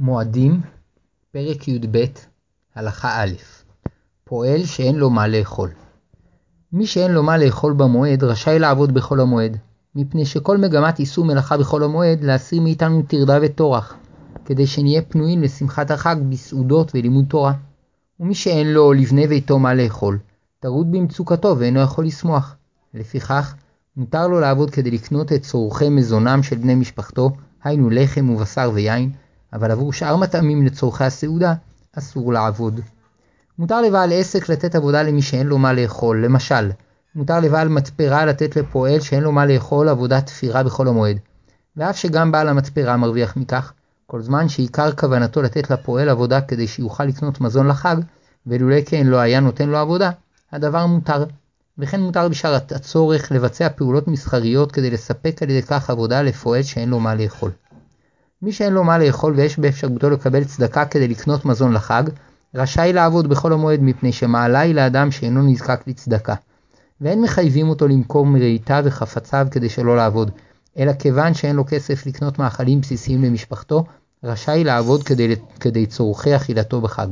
מועדים, פרק י"ב, הלכה א' פועל שאין לו מה לאכול. מי שאין לו מה לאכול במועד רשאי לעבוד בחול המועד, מפני שכל מגמת איסור מלאכה בחול המועד להסיר מאיתנו טרדה וטורח, כדי שנהיה פנויים לשמחת החג בסעודות ולימוד תורה. ומי שאין לו לבני ביתו מה לאכול, טרוד במצוקתו ואינו יכול לשמוח. לפיכך, מותר לו לעבוד כדי לקנות את צורכי מזונם של בני משפחתו, היינו לחם ובשר ויין, אבל עבור שאר מטעמים לצורכי הסעודה, אסור לעבוד. מותר לבעל עסק לתת עבודה למי שאין לו מה לאכול, למשל, מותר לבעל מתפרה לתת לפועל שאין לו מה לאכול עבודת תפירה בחול המועד. ואף שגם בעל המתפרה מרוויח מכך, כל זמן שעיקר כוונתו לתת לפועל עבודה כדי שיוכל לקנות מזון לחג, ולולא כן לא היה נותן לו עבודה, הדבר מותר. וכן מותר בשעת הצורך לבצע פעולות מסחריות כדי לספק על ידי כך עבודה לפועל שאין לו מה לאכול. מי שאין לו מה לאכול ויש באפשרותו לקבל צדקה כדי לקנות מזון לחג, רשאי לעבוד בכל המועד מפני שמעלה היא לאדם שאינו נזקק לצדקה. ואין מחייבים אותו למכור מרהיטיו וחפציו כדי שלא לעבוד, אלא כיוון שאין לו כסף לקנות מאכלים בסיסיים למשפחתו, רשאי לעבוד כדי, כדי צורכי אכילתו בחג.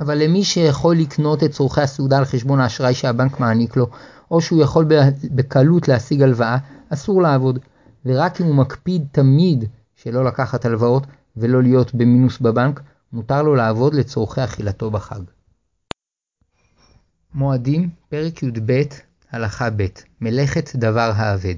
אבל למי שיכול לקנות את צורכי הסעודה על חשבון האשראי שהבנק מעניק לו, או שהוא יכול בקלות להשיג הלוואה, אסור לעבוד, ורק אם הוא מקפיד תמיד שלא לקחת הלוואות ולא להיות במינוס בבנק, מותר לו לעבוד לצורכי אכילתו בחג. מועדים, פרק י"ב, הלכה ב' מלאכת דבר האבד.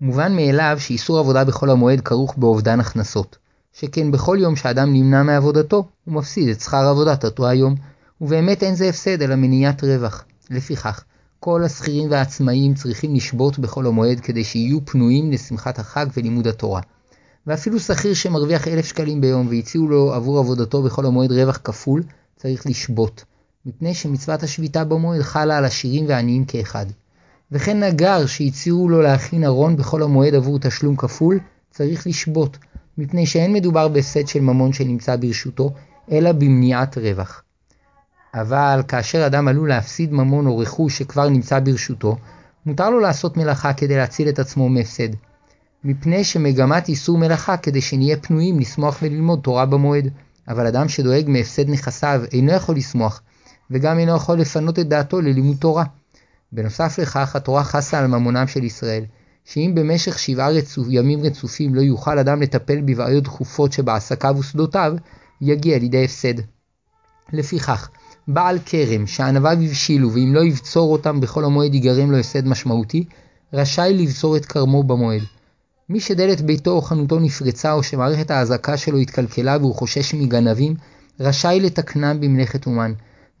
מובן מאליו שאיסור עבודה בחול המועד כרוך באובדן הכנסות, שכן בכל יום שאדם נמנע מעבודתו, הוא מפסיד את שכר עבודת אותו היום, ובאמת אין זה הפסד אלא מניעת רווח. לפיכך, כל השכירים והעצמאים צריכים לשבות בחול המועד כדי שיהיו פנויים לשמחת החג ולימוד התורה. ואפילו שכיר שמרוויח אלף שקלים ביום והציעו לו עבור עבודתו בחול המועד רווח כפול, צריך לשבות, מפני שמצוות השביתה במועד חלה על עשירים ועניים כאחד. וכן נגר שהציעו לו להכין ארון בחול המועד עבור תשלום כפול, צריך לשבות, מפני שאין מדובר בהפסד של ממון שנמצא ברשותו, אלא במניעת רווח. אבל כאשר אדם עלול להפסיד ממון או רכוש שכבר נמצא ברשותו, מותר לו לעשות מלאכה כדי להציל את עצמו מהפסד. מפני שמגמת איסור מלאכה כדי שנהיה פנויים לשמוח וללמוד תורה במועד. אבל אדם שדואג מהפסד נכסיו אינו יכול לשמוח, וגם אינו יכול לפנות את דעתו ללימוד תורה. בנוסף לכך, התורה חסה על ממונם של ישראל, שאם במשך שבעה רצוף, ימים רצופים לא יוכל אדם לטפל בבעיות דחופות שבעסקיו ושדותיו, יגיע לידי הפסד. לפיכך, בעל כרם שענביו הבשילו ואם לא יבצור אותם בכל המועד ייגרם לו הפסד משמעותי, רשאי לבצור את כרמו במועד. מי שדלת ביתו או חנותו נפרצה או שמערכת האזעקה שלו התקלקלה והוא חושש מגנבים, רשאי לתקנם במלאכת אומן.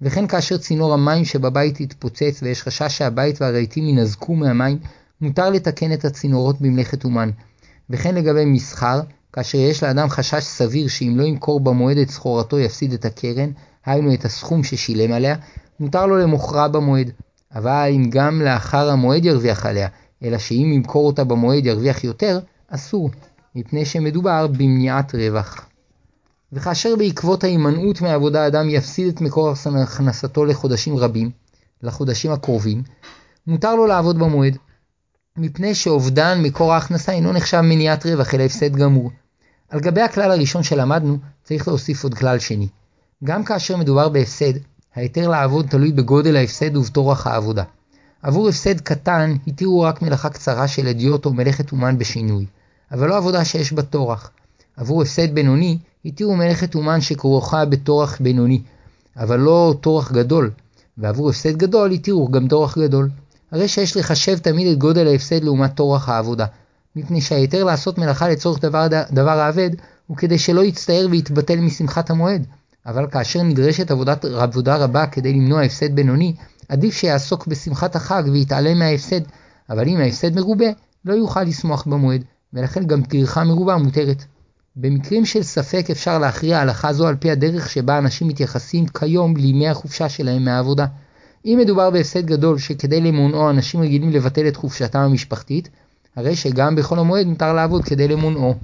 וכן כאשר צינור המים שבבית יתפוצץ ויש חשש שהבית והרהיטים ינזקו מהמים, מותר לתקן את הצינורות במלאכת אומן. וכן לגבי מסחר, כאשר יש לאדם חשש סביר שאם לא ימכור במועד את סחורתו יפסיד את הקרן, היינו את הסכום ששילם עליה, מותר לו למוכרה במועד. אבל אם גם לאחר המועד ירוויח עליה, אלא שאם ימכור אותה במועד ירוויח יותר, אסור, מפני שמדובר במניעת רווח. וכאשר בעקבות ההימנעות מעבודה אדם יפסיד את מקור הכנסתו לחודשים רבים, לחודשים הקרובים, מותר לו לעבוד במועד, מפני שאובדן מקור ההכנסה אינו נחשב מניעת רווח אלא הפסד גמור. על גבי הכלל הראשון שלמדנו, צריך להוסיף עוד כלל שני. גם כאשר מדובר בהפסד, ההיתר לעבוד תלוי בגודל ההפסד ובטורח העבודה. עבור הפסד קטן התירו רק מלאכה קצרה של אדיוט או מלאכת אומן בשינוי, אבל לא עבודה שיש בה טורח. עבור הפסד בינוני התירו מלאכת אומן שכרוכה בטורח בינוני, אבל לא טורח גדול, ועבור הפסד גדול התירו גם טורח גדול. הרי שיש לחשב תמיד את גודל ההפסד לעומת טורח העבודה, מפני שההיתר לעשות מלאכה לצורך דבר, דבר האבד הוא כדי שלא יצטער ויתבטל משמחת המועד. אבל כאשר נדרשת עבודת, עבודה רבה כדי למנוע הפסד בינוני, עדיף שיעסוק בשמחת החג ויתעלם מההפסד, אבל אם ההפסד מרובה, לא יוכל לשמוח במועד, ולכן גם טרחה מרובה מותרת. במקרים של ספק אפשר להכריע הלכה זו על פי הדרך שבה אנשים מתייחסים כיום לימי החופשה שלהם מהעבודה. אם מדובר בהפסד גדול שכדי למונעו אנשים רגילים לבטל את חופשתם המשפחתית, הרי שגם בחול המועד מותר לעבוד כדי למונעו.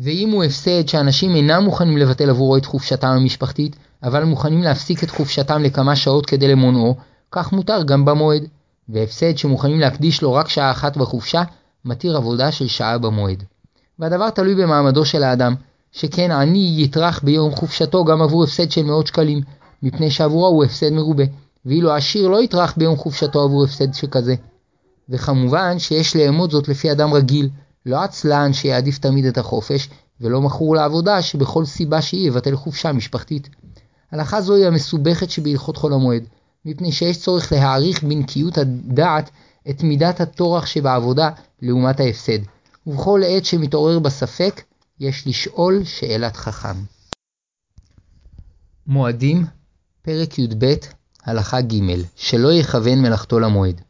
ואם הוא הפסד שאנשים אינם מוכנים לבטל עבורו את חופשתם המשפחתית, אבל מוכנים להפסיק את חופשתם לכמה שעות כדי למונעו, כך מותר גם במועד. והפסד שמוכנים להקדיש לו רק שעה אחת בחופשה, מתיר עבודה של שעה במועד. והדבר תלוי במעמדו של האדם, שכן עני יטרח ביום חופשתו גם עבור הפסד של מאות שקלים, מפני שעבורו הוא הפסד מרובה, ואילו עשיר לא יטרח ביום חופשתו עבור הפסד שכזה. וכמובן שיש לאמוד זאת לפי אדם רגיל, לא עצלן שיעדיף תמיד את החופש, ולא מכור לעבודה שבכל סיבה שהיא יבטל חופשה משפחתית. הלכה זו היא המסובכת שבהלכות חול המועד, מפני שיש צורך להעריך בנקיות הדעת את מידת הטורח שבעבודה לעומת ההפסד, ובכל עת שמתעורר בספק, יש לשאול שאלת חכם. מועדים, פרק י"ב, הלכה ג' שלא יכוון מלאכתו למועד.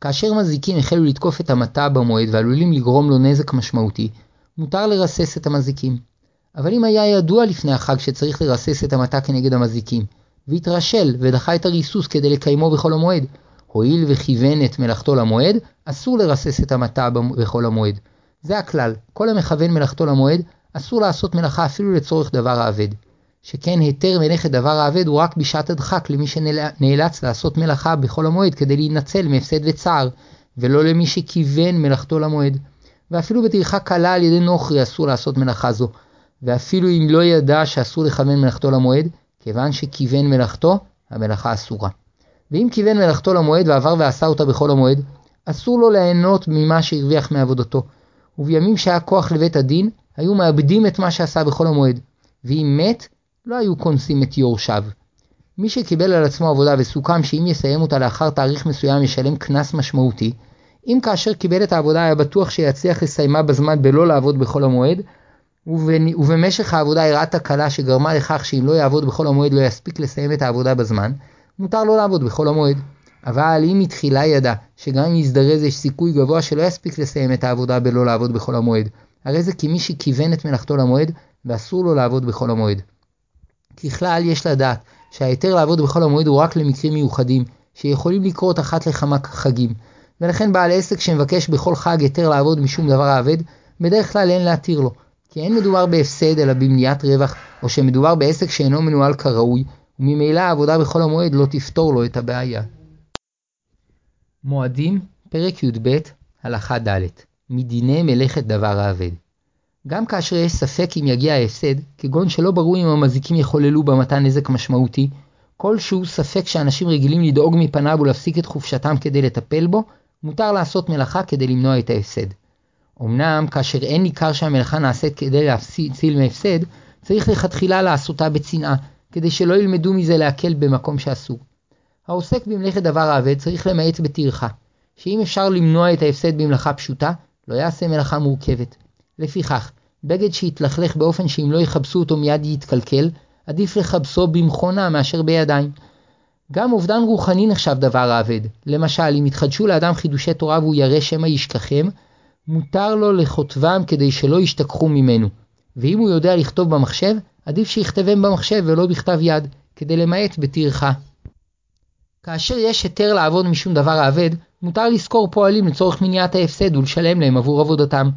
כאשר מזיקים החלו לתקוף את המטע במועד ועלולים לגרום לו נזק משמעותי, מותר לרסס את המזיקים. אבל אם היה ידוע לפני החג שצריך לרסס את המטע כנגד המזיקים, והתרשל ודחה את הריסוס כדי לקיימו בחול המועד, הואיל וכיוון את מלאכתו למועד, אסור לרסס את המטע בחול המועד. זה הכלל, כל המכוון מלאכתו למועד, אסור לעשות מלאכה אפילו לצורך דבר האבד. שכן היתר מלאכת דבר האבד הוא רק בשעת הדחק למי שנאלץ לעשות מלאכה בחול המועד כדי להינצל מהפסד וצער, ולא למי שכיוון מלאכתו למועד. ואפילו בטרחה קלה על ידי נוכרי אסור לעשות מלאכה זו, ואפילו אם לא ידע שאסור לכוון מלאכתו למועד, כיוון שכיוון מלאכתו, המלאכה אסורה. ואם כיוון מלאכתו למועד ועבר ועשה אותה בחול המועד, אסור לו ליהנות ממה שהרוויח מעבודתו. ובימים שהיה כוח לבית הדין, היו מאבדים את מה שעשה בחול המועד. ואם מת, לא היו קונסים את יורשיו. מי שקיבל על עצמו עבודה וסוכם שאם יסיים אותה לאחר תאריך מסוים ישלם קנס משמעותי, אם כאשר קיבל את העבודה היה בטוח שיצליח לסיימה בזמן בלא לעבוד בחול המועד, ובמשך העבודה הראה תקלה שגרמה לכך שאם לא יעבוד בחול המועד לא יספיק לסיים את העבודה בזמן, מותר לו לעבוד בחול המועד. אבל אם מתחילה ידע שגם אם יזדרז יש סיכוי גבוה שלא יספיק לסיים את העבודה בלא לעבוד בחול המועד, הרי זה כי מי שכיוון את מלאכתו למועד ואסור לו לעבוד בחול המועד. ככלל יש לדעת שההיתר לעבוד בחול המועד הוא רק למקרים מיוחדים שיכולים לקרות אחת לכמה חגים, ולכן בעל עסק שמבקש בכל חג היתר לעבוד משום דבר האבד, בדרך כלל אין להתיר לו, כי אין מדובר בהפסד אלא במניעת רווח, או שמדובר בעסק שאינו מנוהל כראוי, וממילא העבודה בחול המועד לא תפתור לו את הבעיה. מועדים, פרק י"ב, הלכה ד' מדיני מלאכת דבר האבד. גם כאשר יש ספק אם יגיע ההפסד, כגון שלא ברור אם המזיקים יחוללו במתן נזק משמעותי, כלשהו ספק שאנשים רגילים לדאוג מפניו ולהפסיק את חופשתם כדי לטפל בו, מותר לעשות מלאכה כדי למנוע את ההפסד. אמנם, כאשר אין ניכר שהמלאכה נעשית כדי להציל מהפסד, צריך לכתחילה לעשותה בצנעה, כדי שלא ילמדו מזה להקל במקום שאסור. העוסק במלאכת דבר האבד צריך למעט בטרחה, שאם אפשר למנוע את ההפסד במלאכה פשוטה, לא יעשה מלאכה מורכבת. לפיכך, בגד שיתלכלך באופן שאם לא יכבסו אותו מיד יתקלקל, עדיף לכבסו במכונה מאשר בידיים. גם אובדן רוחני נחשב דבר האבד. למשל, אם יתחדשו לאדם חידושי תורה והוא ירא שמא ישכחם, מותר לו לכותבם כדי שלא ישתכחו ממנו. ואם הוא יודע לכתוב במחשב, עדיף שיכתבם במחשב ולא בכתב יד, כדי למעט בטרחה. כאשר יש היתר לעבוד משום דבר האבד, מותר לשכור פועלים לצורך מניעת ההפסד ולשלם להם עבור עבודתם.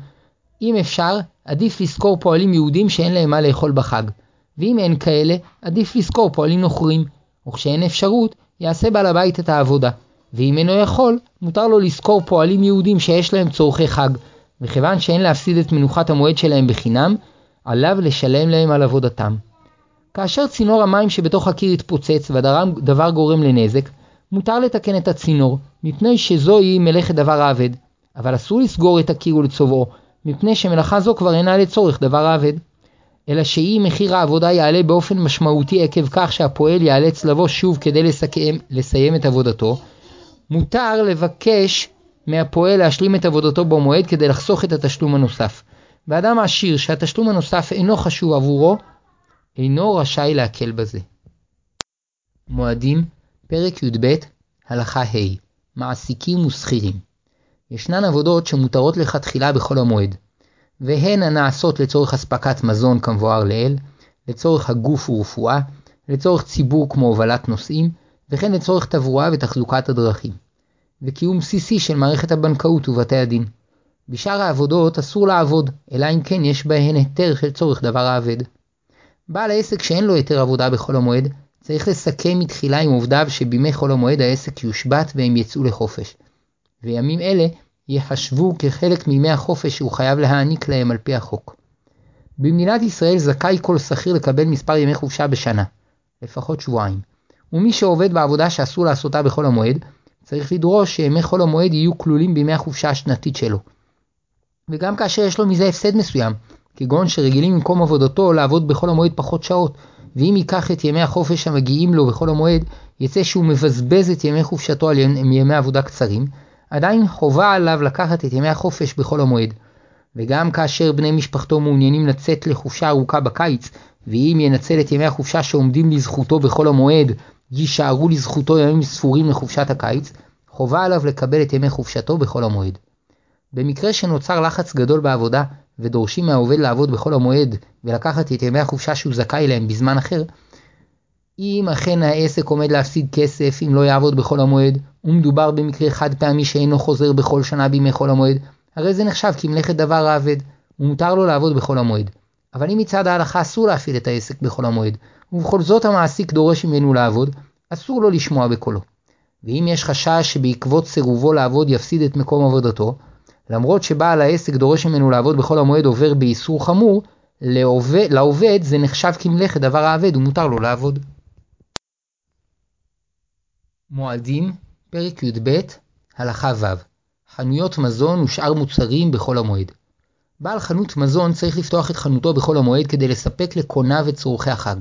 אם אפשר, עדיף לשכור פועלים יהודים שאין להם מה לאכול בחג. ואם אין כאלה, עדיף לשכור פועלים נוכרים. וכשאין אפשרות, יעשה בעל הבית את העבודה. ואם אינו יכול, מותר לו לשכור פועלים יהודים שיש להם צורכי חג. וכיוון שאין להפסיד את מנוחת המועד שלהם בחינם, עליו לשלם להם על עבודתם. כאשר צינור המים שבתוך הקיר יתפוצץ והדבר גורם לנזק, מותר לתקן את הצינור, מפני שזוהי מלאכת דבר האבד. אבל אסור לסגור את הקיר ולצובעו, מפני שמלאכה זו כבר אינה לצורך דבר האבד. אלא שאם מחיר העבודה יעלה באופן משמעותי עקב כך שהפועל ייאלץ לבוא שוב כדי לסכם, לסיים את עבודתו, מותר לבקש מהפועל להשלים את עבודתו במועד כדי לחסוך את התשלום הנוסף. ואדם עשיר שהתשלום הנוסף אינו חשוב עבורו, אינו רשאי להקל בזה. מועדים, פרק י"ב, הלכה ה' מעסיקים ושכירים. ישנן עבודות שמותרות לכתחילה בחול המועד, והן הנעשות לצורך אספקת מזון כמבואר לעיל, לצורך הגוף ורפואה, לצורך ציבור כמו הובלת נוסעים, וכן לצורך תברואה ותחזוקת הדרכים, וקיום בסיסי של מערכת הבנקאות ובתי הדין. בשאר העבודות אסור לעבוד, אלא אם כן יש בהן היתר של צורך דבר האבד. בעל העסק שאין לו היתר עבודה בחול המועד, צריך לסכם מתחילה עם עובדיו שבימי חול המועד העסק יושבת והם יצאו לחופש. וימים אלה ייחשבו כחלק מימי החופש שהוא חייב להעניק להם על פי החוק. במדינת ישראל זכאי כל שכיר לקבל מספר ימי חופשה בשנה, לפחות שבועיים. ומי שעובד בעבודה שאסור לעשותה בחול המועד, צריך לדרוש שימי חול המועד יהיו כלולים בימי החופשה השנתית שלו. וגם כאשר יש לו מזה הפסד מסוים, כגון שרגילים במקום עבודתו לעבוד בחול המועד פחות שעות, ואם ייקח את ימי החופש המגיעים לו בחול המועד, יצא שהוא מבזבז את ימי חופשתו על ימי עבודה קצרים, עדיין חובה עליו לקחת את ימי החופש בחול המועד. וגם כאשר בני משפחתו מעוניינים לצאת לחופשה ארוכה בקיץ, ואם ינצל את ימי החופשה שעומדים לזכותו בחול המועד, יישארו לזכותו ימים ספורים לחופשת הקיץ, חובה עליו לקבל את ימי חופשתו בחול המועד. במקרה שנוצר לחץ גדול בעבודה, ודורשים מהעובד לעבוד בחול המועד ולקחת את ימי החופשה שהוא זכאי להם בזמן אחר, אם אכן העסק עומד להפסיד כסף אם לא יעבוד בחול המועד, ומדובר במקרה חד פעמי שאינו חוזר בכל שנה בימי חול המועד, הרי זה נחשב כמלאכת דבר העבד, ומותר לו לעבוד בחול המועד. אבל אם מצד ההלכה אסור להפעיל את העסק בחול המועד, ובכל זאת המעסיק דורש ממנו לעבוד, אסור לו לשמוע בקולו. ואם יש חשש שבעקבות סירובו לעבוד יפסיד את מקום עבודתו, למרות שבעל העסק דורש ממנו לעבוד בחול המועד עובר באיסור חמור, לעובד, לעובד זה נחשב כמלאכת דבר העבד ומותר לו לעבוד. מועדים, פרק י"ב, הלכה ו' חנויות מזון ושאר מוצרים בחול המועד. בעל חנות מזון צריך לפתוח את חנותו בחול המועד כדי לספק לקוניו את צורכי החג.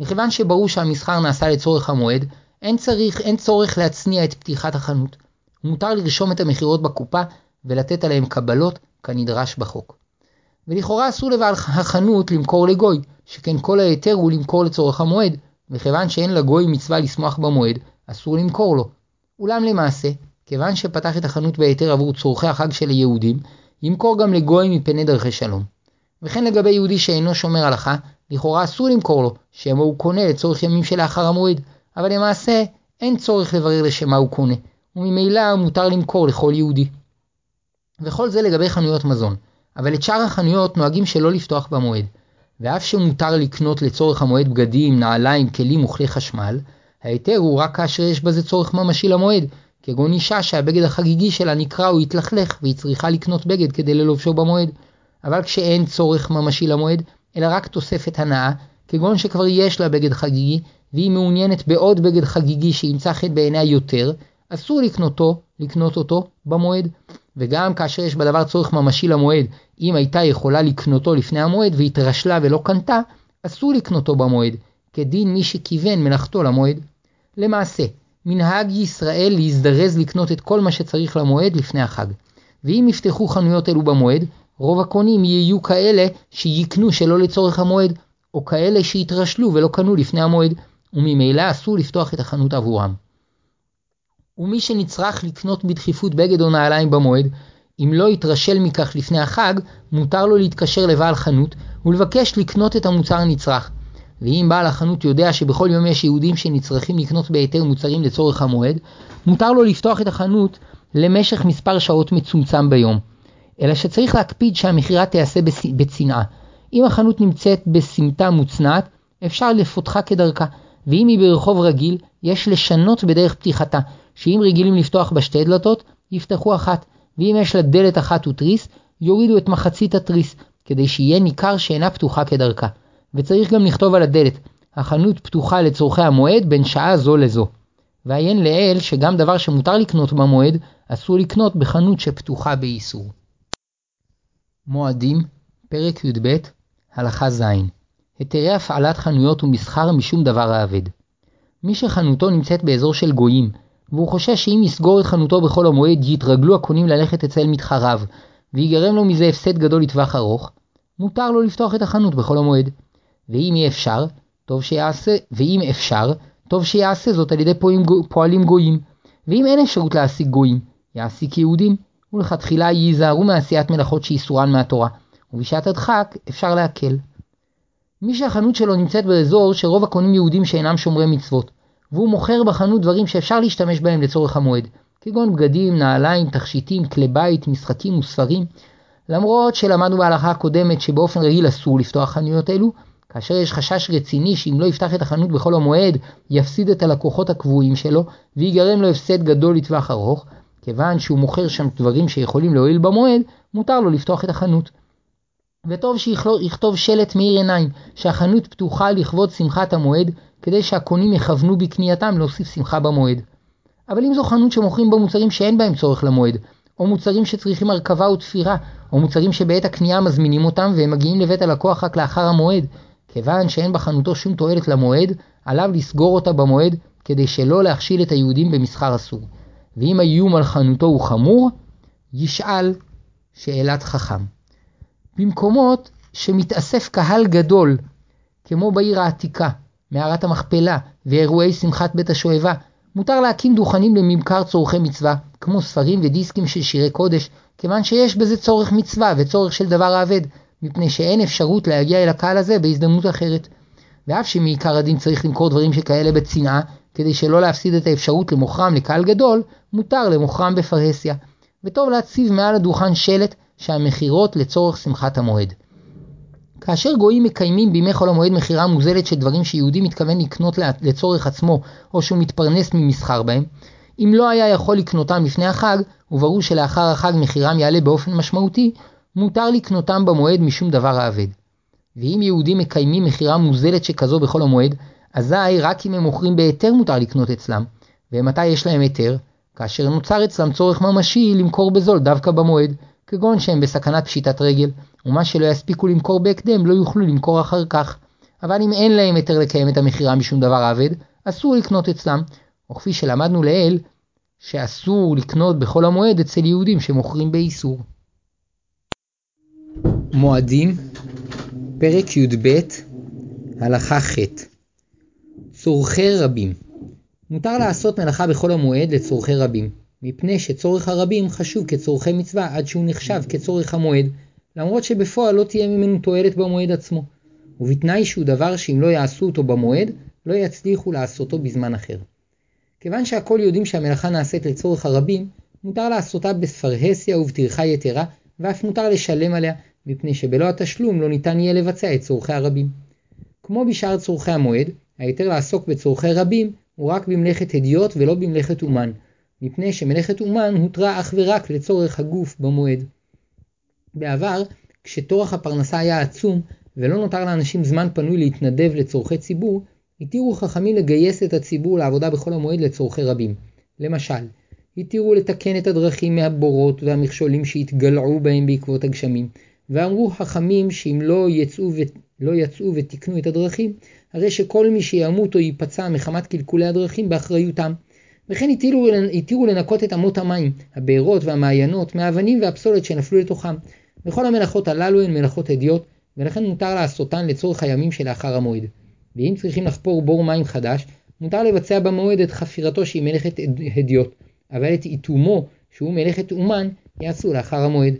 מכיוון שברור שהמסחר נעשה לצורך המועד, אין, צריך, אין צורך להצניע את פתיחת החנות. מותר לרשום את המכירות בקופה ולתת עליהם קבלות כנדרש בחוק. ולכאורה אסור לבעל החנות למכור לגוי, שכן כל ההיתר הוא למכור לצורך המועד, וכיוון שאין לגוי מצווה לשמוח במועד, אסור למכור לו. אולם למעשה, כיוון שפתח את החנות בהיתר עבור צורכי החג של היהודים, ימכור גם לגוי מפני דרכי שלום. וכן לגבי יהודי שאינו שומר הלכה, לכאורה אסור למכור לו, שמא הוא קונה לצורך ימים שלאחר המועד, אבל למעשה אין צורך לברר לשמה הוא קונה, וממילא מותר למכור לכל יהודי. וכל זה לגבי חנויות מזון, אבל את שאר החנויות נוהגים שלא לפתוח במועד, ואף שמותר לקנות לצורך המועד בגדים, נעליים, כלים וכלי חשמל, ההיתר הוא רק כאשר יש בזה צורך ממשי למועד, כגון אישה שהבגד החגיגי שלה נקרע או התלכלך והיא צריכה לקנות בגד כדי ללובשו במועד. אבל כשאין צורך ממשי למועד, אלא רק תוספת הנאה, כגון שכבר יש לה בגד חגיגי, והיא מעוניינת בעוד בגד חגיגי שימצא חטא בעיניה יותר, אסור לקנותו, לקנות אותו במועד. וגם כאשר יש בדבר צורך ממשי למועד, אם הייתה יכולה לקנותו לפני המועד והתרשלה ולא קנתה, אסור לקנותו במועד, כדין מי שכיוון מלאכתו למועד. למעשה, מנהג ישראל להזדרז לקנות את כל מה שצריך למועד לפני החג. ואם יפתחו חנויות אלו במועד, רוב הקונים יהיו כאלה שיקנו שלא לצורך המועד, או כאלה שהתרשלו ולא קנו לפני המועד, וממילא אסור לפתוח את החנות עבורם. ומי שנצרך לקנות בדחיפות בגד או נעליים במועד, אם לא יתרשל מכך לפני החג, מותר לו להתקשר לבעל חנות ולבקש לקנות את המוצר הנצרך. ואם בעל החנות יודע שבכל יום יש יהודים שנצרכים לקנות בהיתר מוצרים לצורך המועד, מותר לו לפתוח את החנות למשך מספר שעות מצומצם ביום. אלא שצריך להקפיד שהמכירה תיעשה בצנעה. אם החנות נמצאת בסמטה מוצנעת, אפשר לפותחה כדרכה, ואם היא ברחוב רגיל, יש לשנות בדרך פתיחתה, שאם רגילים לפתוח בה שתי דלתות, יפתחו אחת, ואם יש לה דלת אחת ותריס, יורידו את מחצית התריס, כדי שיהיה ניכר שאינה פתוחה כדרכה. וצריך גם לכתוב על הדלת, החנות פתוחה לצורכי המועד בין שעה זו לזו. ועיין לעיל שגם דבר שמותר לקנות במועד, אסור לקנות בחנות שפתוחה באיסור. מועדים, פרק י"ב, הלכה ז' היתרי הפעלת חנויות ומסחר משום דבר האבד. מי שחנותו נמצאת באזור של גויים, והוא חושש שאם יסגור את חנותו בחול המועד יתרגלו הקונים ללכת אצל מתחריו, ויגרם לו מזה הפסד גדול לטווח ארוך, מותר לו לפתוח את החנות בחול המועד. ואם אי אפשר, טוב שיעשה, ואם אפשר, טוב שיעשה זאת על ידי פועלים גויים. ואם אין אפשרות להעסיק גויים, יעסיק יהודים, ולכתחילה ייזהרו מעשיית מלאכות שאיסורן מהתורה, ובשעת הדחק אפשר להקל. מי שהחנות שלו נמצאת באזור שרוב הקונים יהודים שאינם שומרי מצוות, והוא מוכר בחנות דברים שאפשר להשתמש בהם לצורך המועד, כגון בגדים, נעליים, תכשיטים, כלי בית, משחקים וספרים. למרות שלמדנו בהלכה הקודמת שבאופן רגיל אסור לפתוח חנויות אלו, כאשר יש חשש רציני שאם לא יפתח את החנות בחול המועד, יפסיד את הלקוחות הקבועים שלו, ויגרם לו הפסד גדול לטווח ארוך, כיוון שהוא מוכר שם דברים שיכולים להועיל במועד, מותר לו לפתוח את החנות. וטוב שיכתוב שלט מאיר עיניים, שהחנות פתוחה לכבוד שמחת המועד, כדי שהקונים יכוונו בקנייתם להוסיף שמחה במועד. אבל אם זו חנות שמוכרים בה מוצרים שאין בהם צורך למועד, או מוצרים שצריכים הרכבה ותפירה, או מוצרים שבעת הקנייה מזמינים אותם והם מגיעים לבית הלקוח רק לאחר המועד, כיוון שאין בחנותו שום תועלת למועד, עליו לסגור אותה במועד, כדי שלא להכשיל את היהודים במסחר אסור. ואם האיום על חנותו הוא חמור, ישאל שאלת חכם. במקומות שמתאסף קהל גדול, כמו בעיר העתיקה, מערת המכפלה ואירועי שמחת בית השואבה, מותר להקים דוכנים לממכר צורכי מצווה, כמו ספרים ודיסקים של שירי קודש, כיוון שיש בזה צורך מצווה וצורך של דבר האבד, מפני שאין אפשרות להגיע אל הקהל הזה בהזדמנות אחרת. ואף שמעיקר הדין צריך למכור דברים שכאלה בצנעה, כדי שלא להפסיד את האפשרות למוכרם לקהל גדול, מותר למוכרם בפרהסיה. וטוב להציב מעל הדוכן שלט שהמכירות לצורך שמחת המועד. כאשר גויים מקיימים בימי חול המועד מכירה מוזלת של דברים שיהודי מתכוון לקנות לצורך עצמו, או שהוא מתפרנס ממסחר בהם, אם לא היה יכול לקנותם לפני החג, וברור שלאחר החג מחירם יעלה באופן משמעותי, מותר לקנותם במועד משום דבר האבד. ואם יהודים מקיימים מכירה מוזלת שכזו בחול המועד, אזי רק אם הם מוכרים בהיתר מותר לקנות אצלם, ומתי יש להם היתר? כאשר נוצר אצלם צורך ממשי למכור בזול דווקא במועד, כגון שהם בסכנת פשיטת רגל, ומה שלא יספיקו למכור בהקדם לא יוכלו למכור אחר כך. אבל אם אין להם היתר לקיים את המכירה משום דבר עבד, אסור לקנות אצלם. או כפי שלמדנו לעיל, שאסור לקנות בחול המועד אצל יהודים שמוכרים באיסור. מועדים, פרק י"ב, הלכה ח' צורכי רבים. מותר לעשות מלאכה בחול המועד לצורכי רבים, מפני שצורך הרבים חשוב כצורכי מצווה עד שהוא נחשב כצורך המועד, למרות שבפועל לא תהיה ממנו תועלת במועד עצמו, ובתנאי שהוא דבר שאם לא יעשו אותו במועד, לא יצליחו לעשותו בזמן אחר. כיוון שהכל יודעים שהמלאכה נעשית לצורך הרבים, מותר לעשותה בפרהסיה ובטרחה יתרה, ואף מותר לשלם עליה, מפני שבלא התשלום לא ניתן יהיה לבצע את צורכי הרבים. כמו בשאר צורכי המועד, ההיתר לעסוק בצורכי רבים הוא רק במלאכת הדיוט ולא במלאכת אומן, מפני שמלאכת אומן הותרה אך ורק לצורך הגוף במועד. בעבר, כשטורח הפרנסה היה עצום, ולא נותר לאנשים זמן פנוי להתנדב לצורכי ציבור, התירו חכמים לגייס את הציבור לעבודה בחול המועד לצורכי רבים. למשל, התירו לתקן את הדרכים מהבורות והמכשולים שהתגלעו בהם בעקבות הגשמים, ואמרו חכמים שאם לא יצאו, ו... לא יצאו ותיקנו את הדרכים, הרי שכל מי שימות או ייפצע מחמת קלקולי הדרכים באחריותם. וכן התירו, לנקות את אמות המים, הבארות והמעיינות, מהאבנים והפסולת שנפלו לתוכם. וכל המלאכות הללו הן מלאכות הדיוט, ולכן מותר לעשותן לצורך הימים שלאחר המועד. ואם צריכים לחפור בור מים חדש, מותר לבצע במועד את חפירתו שהיא מלאכת הדיוט, אבל את איתומו, שהוא מלאכת אומן, יעשו לאחר המועד.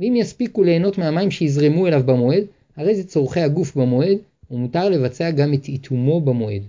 ואם יספיקו ליהנות מהמים שיזרמו אליו במועד, הרי זה צורכי הגוף במועד, ומותר לבצע גם את איתומו במועד.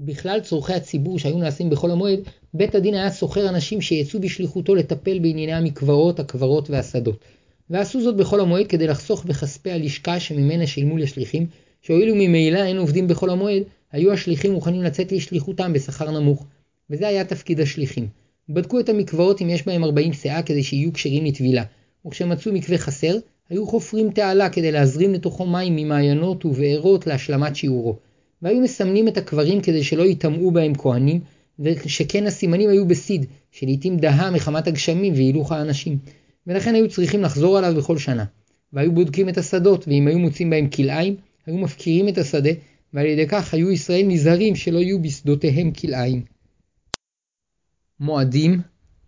בכלל צורכי הציבור שהיו נעשים בחול המועד, בית הדין היה שוכר אנשים שיצאו בשליחותו לטפל בענייני המקוואות, הקברות והשדות. ועשו זאת בחול המועד כדי לחסוך בכספי הלשכה שממנה שילמו לשליחים, שהואילו ממילא אין עובדים בחול המועד, היו השליחים מוכנים לצאת לשליחותם בשכר נמוך. וזה היה תפקיד השליחים. בדקו את המקוואות אם יש בהם 40 שאה כדי שיהיו כשרים לטבילה, וכשמצאו מקווה חסר, היו חופרים תעלה כדי להזרים לתוכו מים ממעיינות ובארות להשלמת שיעורו. והיו מסמנים את הקברים כדי שלא יטמאו בהם כהנים, ושכן הסימנים היו בסיד, שלעיתים דהה מחמת הגשמים והילוך האנשים. ולכן היו צריכים לחזור עליו בכל שנה. והיו בודקים את השדות, ואם היו מוצאים בהם כלאיים, היו מפקירים את השדה, ועל ידי כך היו ישראל נזהרים שלא יהיו בשדותיהם כלאיים. מועדים,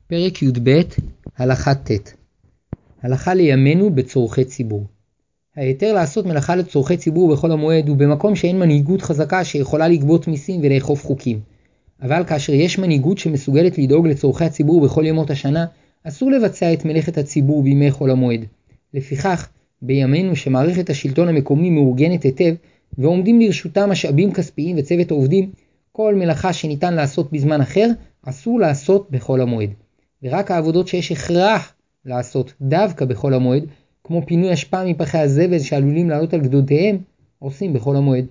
פרק י"ב, הלכה ט' הלכה לימינו בצורכי ציבור. ההיתר לעשות מלאכה לצורכי ציבור בכל המועד הוא במקום שאין מנהיגות חזקה שיכולה לגבות מיסים ולאכוף חוקים. אבל כאשר יש מנהיגות שמסוגלת לדאוג לצורכי הציבור בכל ימות השנה, אסור לבצע את מלאכת הציבור בימי חול המועד. לפיכך, בימינו שמערכת השלטון המקומי מאורגנת היטב, ועומדים לרשותה משאבים כספיים וצוות עובדים, כל מלאכה שניתן לעשות בזמן אחר, אסור לעשות בחול המועד. ורק העבודות שיש הכרח לעשות דווקא בחול המועד, כמו פינוי אשפה מפחי הזבל שעלולים לעלות על גדותיהם, עושים בחול המועד.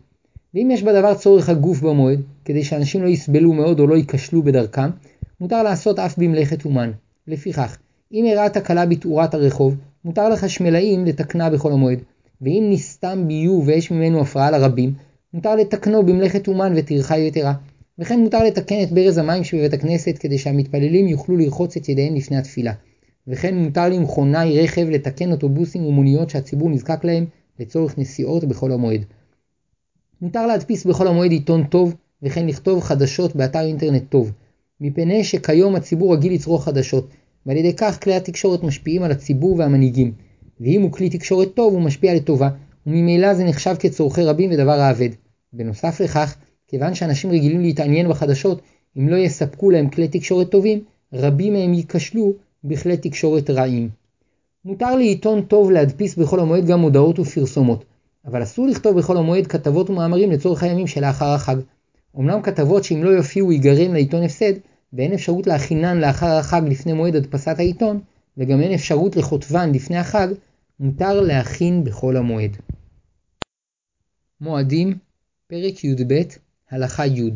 ואם יש בדבר צורך הגוף במועד, כדי שאנשים לא יסבלו מאוד או לא ייכשלו בדרכם, מותר לעשות אף במלאכת אומן. לפיכך, אם אירעה תקלה בתאורת הרחוב, מותר לחשמלאים לתקנה בחול המועד, ואם נסתם ביוב ויש ממנו הפרעה לרבים, מותר לתקנו במלאכת אומן וטרחה יתרה. וכן מותר לתקן את ברז המים שבבית הכנסת כדי שהמתפללים יוכלו לרחוץ את ידיהם לפני התפילה. וכן מותר למכונאי רכב לתקן אוטובוסים ומוניות שהציבור נזקק להם לצורך נסיעות בחול המועד. מותר להדפיס בחול המועד עיתון טוב, וכן לכתוב חדשות באתר אינטרנט טוב, מפני שכיום הציבור רגיל לצרוך חדשות, ועל ידי כך כלי התקשורת משפיעים על הציבור והמנהיגים, ואם הוא כלי תקשורת טוב הוא משפיע לטובה, וממילא זה נחשב כצורכי רבים ודבר האבד. בנוסף לכך, כיוון שאנשים רגילים להתעניין בחדשות, אם לא יספקו להם כלי תקשורת טובים, רבים מהם ייכשלו בכלי תקשורת רעים. מותר לעיתון טוב להדפיס בכל המועד גם מודעות ופרסומות, אבל אסור לכתוב בכל המועד כתבות ומאמרים לצורך הימים שלאחר החג. אמנם כתבות שאם לא יופיעו ייגרם לעיתון הפסד, ואין אפשרות להכינן לאחר החג לפני מועד הדפסת העיתון, וגם אין אפשרות לכותבן לפני החג, מותר להכין בכל המועד. מועדים, פרק י"ב, הלכה י'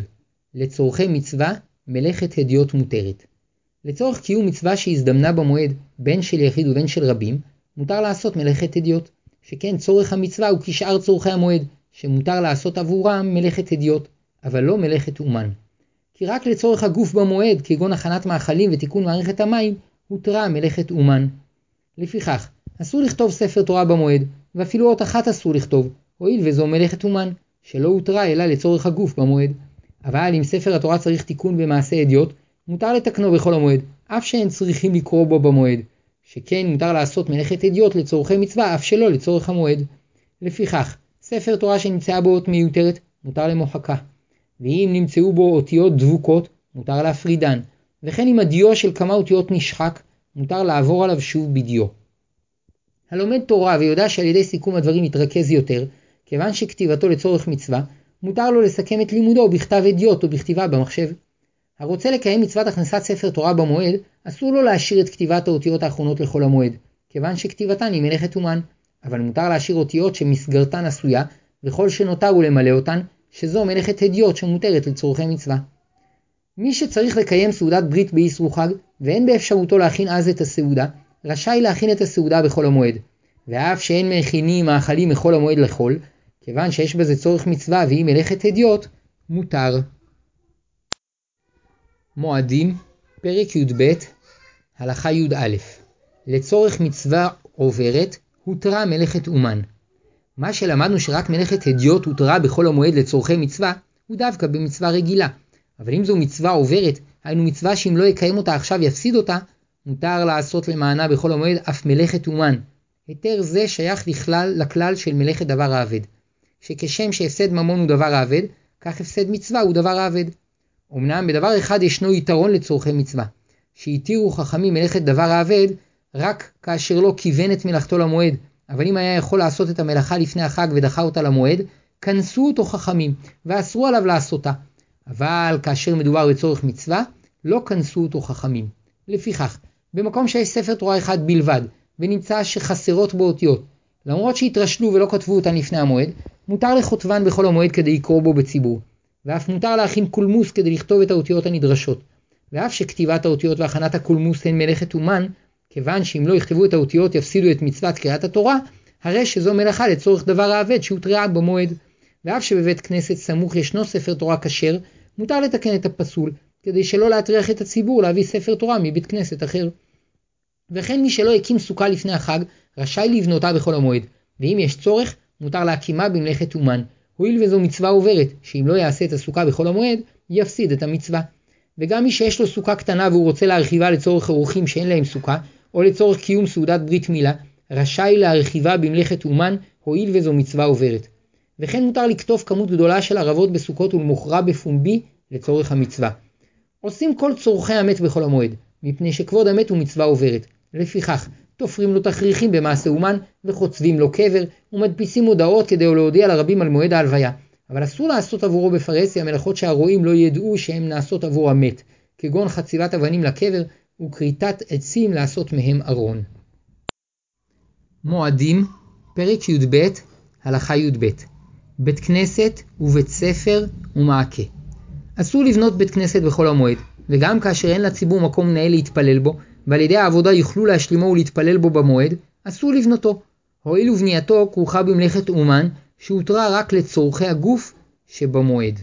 לצורכי מצווה, מלאכת הדיוט מותרת. לצורך קיום מצווה שהזדמנה במועד, בין של יחיד ובין של רבים, מותר לעשות מלאכת הדיוט, שכן צורך המצווה הוא כשאר צורכי המועד, שמותר לעשות עבורם מלאכת הדיוט, אבל לא מלאכת אומן. כי רק לצורך הגוף במועד, כגון הכנת מאכלים ותיקון מערכת המים, הותרה מלאכת אומן. לפיכך, אסור לכתוב ספר תורה במועד, ואפילו אות אחת אסור לכתוב, הואיל וזו מלאכת אומן, שלא הותרה אלא לצורך הגוף במועד. אבל אם ספר התורה צריך תיקון במעשה אדיוט, מותר לתקנו בכל המועד, אף שאין צריכים לקרוא בו במועד, שכן מותר לעשות מלאכת אדיוט לצורכי מצווה, אף שלא לצורך המועד. לפיכך, ספר תורה שנמצאה בו אות מיותרת, מותר למוחקה. ואם נמצאו בו אותיות דבוקות, מותר להפרידן, וכן אם הדיו של כמה אותיות נשחק, מותר לעבור עליו שוב בדיו. הלומד תורה ויודע שעל ידי סיכום הדברים יתרכז יותר, כיוון שכתיבתו לצורך מצווה, מותר לו לסכם את לימודו בכתב אדיוט או בכתיבה במחשב. הרוצה לקיים מצוות הכנסת ספר תורה במועד, אסור לו להשאיר את כתיבת האותיות האחרונות לכל המועד, כיוון שכתיבתן היא מלאכת אומן, אבל מותר להשאיר אותיות שמסגרתן עשויה, וכל שנותר הוא למלא אותן, שזו מלאכת הדיוט שמותרת לצורכי מצווה. מי שצריך לקיים סעודת ברית באיסרו חג, ואין באפשרותו להכין אז את הסעודה, רשאי להכין את הסעודה בחול המועד. ואף שאין מכינים מאכלים מחול המועד לחול, כיוון שיש בזה צורך מצווה והיא מלאכת הדיוט, מותר. מועדים, פרק י"ב, הלכה י"א לצורך מצווה עוברת, הותרה מלאכת אומן. מה שלמדנו שרק מלאכת הדיוט הותרה בחול המועד לצורכי מצווה, הוא דווקא במצווה רגילה. אבל אם זו מצווה עוברת, היינו מצווה שאם לא יקיים אותה עכשיו יפסיד אותה, מותר לעשות למענה בחול המועד אף מלאכת אומן. היתר זה שייך לכלל, לכלל של מלאכת דבר האבד. שכשם שהפסד ממון הוא דבר האבד, כך הפסד מצווה הוא דבר האבד. אמנם בדבר אחד ישנו יתרון לצורכי מצווה, שהתירו חכמים מלאכת דבר האבד רק כאשר לא כיוון את מלאכתו למועד, אבל אם היה יכול לעשות את המלאכה לפני החג ודחה אותה למועד, כנסו אותו חכמים, ואסרו עליו לעשותה. אבל כאשר מדובר בצורך מצווה, לא כנסו אותו חכמים. לפיכך, במקום שיש ספר תורה אחד בלבד, ונמצא שחסרות בו אותיות, למרות שהתרשלו ולא כתבו אותן לפני המועד, מותר לכותבן בכל המועד כדי לקרוא בו בציבור, ואף מותר להכין קולמוס כדי לכתוב את האותיות הנדרשות. ואף שכתיבת האותיות והכנת הקולמוס הן מלאכת אומן, כיוון שאם לא יכתבו את האותיות יפסידו את מצוות קריאת התורה, הרי שזו מלאכה לצורך דבר האבד שהותרעה במועד. ואף שבבית כנסת סמוך ישנו ספר תורה כשר, מותר לתקן את הפסול, כדי שלא להטריח את הציבור להביא ספר תורה מבית כנסת אחר. וכן מי שלא הקים סוכה לפני החג, רשאי לבנותה בכל המועד, ואם יש צורך, מותר להקימה במלאכת אומן, הואיל וזו מצווה עוברת, שאם לא יעשה את הסוכה בכל המועד, יפסיד את המצווה. וגם מי שיש לו סוכה קטנה והוא רוצה להרחיבה לצורך אורחים שאין להם סוכה, או לצורך קיום סעודת ברית מילה, רשאי להרחיבה במלאכת אומן, הואיל וזו מצווה עוברת. וכן מותר לקטוף כמות גדולה של ערבות בסוכות ולמוכרה בפומבי לצורך המצווה. עושים כל צורכי המת בחול המועד, מפני שכבוד המת הוא מצווה עוברת. לפיכך, תופרים לו תכריכים במעשה אומן, וחוצבים לו קבר, ומדפיסים הודעות כדי להודיע לרבים על מועד ההלוויה. אבל אסור לעשות עבורו בפרהסיה מלאכות שהרועים לא ידעו שהן נעשות עבור המת, כגון חציבת אבנים לקבר וכריתת עצים לעשות מהם ארון. מועדים, פרק י"ב, הלכה י"ב בית כנסת ובית ספר ומעקה. אסור לבנות בית כנסת בחול המועד, וגם כאשר אין לציבור מקום נאה להתפלל בו, ועל ידי העבודה יוכלו להשלימו ולהתפלל בו במועד, אסור לבנותו, הואיל ובנייתו כרוכה במלאכת אומן שהותרה רק לצורכי הגוף שבמועד.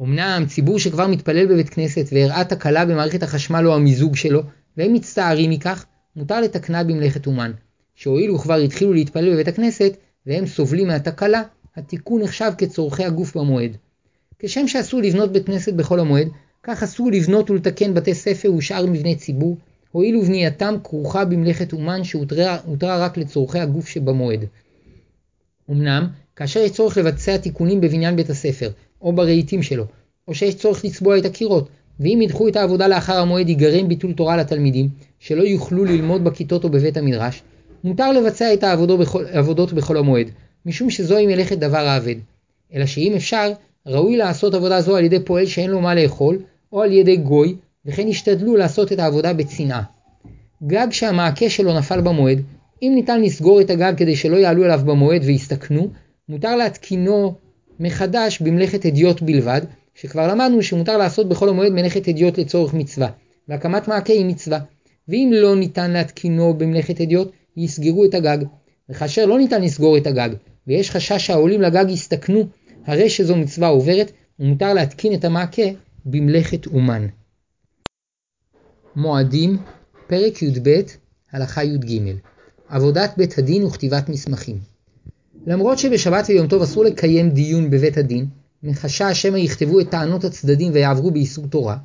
אמנם ציבור שכבר מתפלל בבית כנסת והראה תקלה במערכת החשמל או המיזוג שלו, והם מצטערים מכך, מותר לתקנה במלאכת אומן, שהואיל וכבר התחילו להתפלל בבית הכנסת, והם סובלים מהתקלה, התיקון נחשב כצורכי הגוף במועד. כשם שאסור לבנות בית כנסת בחול המועד, כך אסור לבנות ולתקן בתי ספר ושאר מבני ציבור, הואיל ובנייתם כרוכה במלאכת אומן שהותרה רק לצורכי הגוף שבמועד. אמנם, כאשר יש צורך לבצע תיקונים בבניין בית הספר, או ברהיטים שלו, או שיש צורך לצבוע את הקירות, ואם ידחו את העבודה לאחר המועד ייגרם ביטול תורה לתלמידים, שלא יוכלו ללמוד בכיתות או בבית המדרש, מותר לבצע את העבודות בכל המועד, משום שזוהי מלאכת דבר האבד. אלא שאם אפשר, ראוי לעשות עבודה זו על ידי פועל שאין לו מה לאכול, או על ידי גוי, וכן ישתדלו לעשות את העבודה בצנעה. גג שהמעקה שלו נפל במועד, אם ניתן לסגור את הגג כדי שלא יעלו עליו במועד ויסתכנו, מותר להתקינו מחדש במלאכת אדיוט בלבד, שכבר למדנו שמותר לעשות בכל המועד מלאכת אדיוט לצורך מצווה, והקמת מעקה היא מצווה. ואם לא ניתן להתקינו במלאכת אדיוט, יסגרו את הגג. וכאשר לא ניתן לסגור את הגג, ויש חשש שהעולים לגג יסתכנו, הרי שזו מצווה עוברת, ומותר להתקין את המעקה במלאכת אומן. מועדים, פרק י"ב, הלכה י"ג עבודת בית הדין וכתיבת מסמכים למרות שבשבת ויום טוב אסור לקיים דיון בבית הדין, מחשש שמא יכתבו את טענות הצדדים ויעברו באיסור תורה,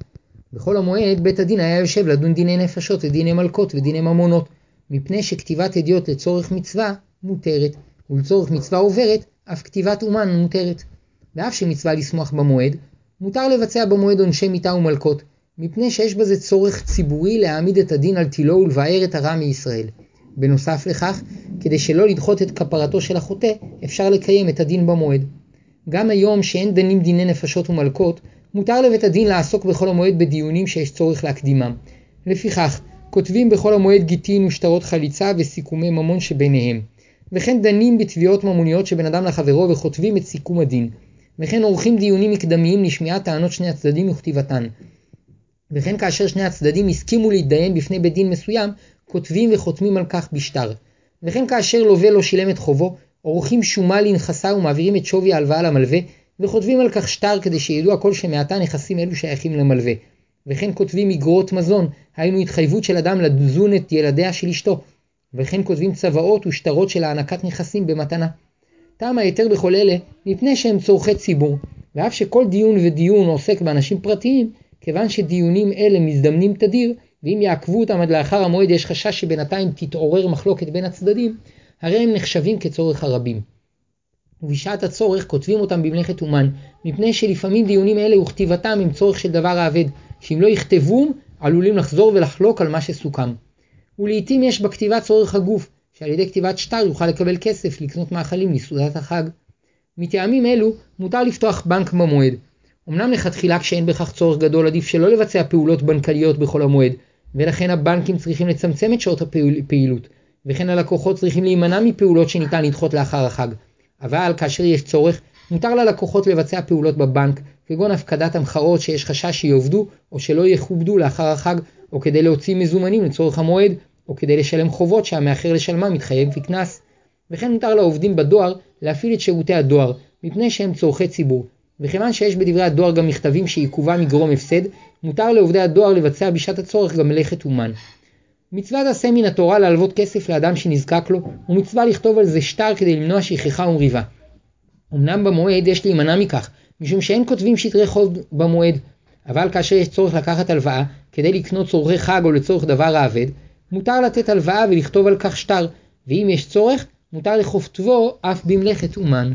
בכל המועד בית הדין היה יושב לדון דיני נפשות ודיני מלכות ודיני ממונות, מפני שכתיבת אדיוט לצורך מצווה מותרת, ולצורך מצווה עוברת אף כתיבת אומן מותרת. ואף שמצווה לשמוח במועד, מותר לבצע במועד עונשי מיתה ומלכות, מפני שיש בזה צורך ציבורי להעמיד את הדין על תילו ולבאר את הרע מישראל. בנוסף לכך, כדי שלא לדחות את כפרתו של החוטא, אפשר לקיים את הדין במועד. גם היום שאין דנים דיני נפשות ומלכות, מותר לבית הדין לעסוק בכל המועד בדיונים שיש צורך להקדימם. לפיכך, כותבים בכל המועד גיטין ושטרות חליצה וסיכומי ממון שביניהם. וכן דנים בתביעות ממוניות שבין אדם לחברו וכותבים את סיכום הדין. וכן עורכים דיונים מקדמיים לשמיעת טענות שני הצדדים וכתיבתן. וכן כאשר שני הצדדים הסכימו להתדיין בפני בית דין מסוים, כותבים וחותמים על כך בשטר. וכן כאשר לווה לא שילם את חובו, עורכים שומה לנכסה ומעבירים את שווי ההלוואה למלווה, וכותבים על כך שטר כדי שידעו הכל שמעתה נכסים אלו שייכים למלווה. וכן כותבים אגרות מזון, היינו התחייבות של אדם לדזון את ילדיה של אשתו. וכן כותבים צוואות ושטרות של הענקת נכסים במתנה. טעם ההיתר בכל אלה, מפני שהם צורכי ציבור, ואף שכל דיון ודיון עוסק באנשים פרטיים, כיוון שדיונים אלה מזדמנים תדיר, ואם יעכבו אותם עד לאחר המועד יש חשש שבינתיים תתעורר מחלוקת בין הצדדים, הרי הם נחשבים כצורך הרבים. ובשעת הצורך כותבים אותם במלאכת אומן, מפני שלפעמים דיונים אלה וכתיבתם הם צורך של דבר האבד, שאם לא יכתבום, עלולים לחזור ולחלוק על מה שסוכם. ולעיתים יש בכתיבה צורך הגוף, שעל ידי כתיבת שטר יוכל לקבל כסף לקנות מאכלים לסעודת החג. מטעמים אלו, מותר לפתוח בנק במועד. אמנם לכתחילה כשאין בכך צורך גדול עדיף שלא לבצע פעולות בנקליות בכל המועד, ולכן הבנקים צריכים לצמצם את שעות הפעילות, וכן הלקוחות צריכים להימנע מפעולות שניתן לדחות לאחר החג. אבל כאשר יש צורך, מותר ללקוחות לבצע פעולות בבנק, כגון הפקדת המחאות שיש חשש שיעבדו או שלא יכובדו לאחר החג, או כדי להוציא מזומנים לצורך המועד, או כדי לשלם חובות שהמאחר לשלמם מתחייב כקנס. וכן מותר לעובדים בדואר להפעיל את שירותי הדואר, מפני שהם צורכי ציבור. וכיוון שיש בדברי הדואר גם מכתבים שעיכובם יגרום הפסד, מותר לעובדי הדואר לבצע בשעת הצורך גם מלאכת אומן. מצוות עשה מן התורה להלוות כסף לאדם שנזקק לו, ומצווה לכתוב על זה שטר כדי למנוע שכחה ומריבה. אמנם במועד יש להימנע מכך, משום שאין כותבים שטרי חוב במועד, אבל כאשר יש צורך לקחת הלוואה, כדי לקנות צורכי חג או לצורך דבר האבד, מותר לתת הלוואה ולכתוב על כך שטר, ואם יש צורך, מותר לכותבו אף במלאכת אומן.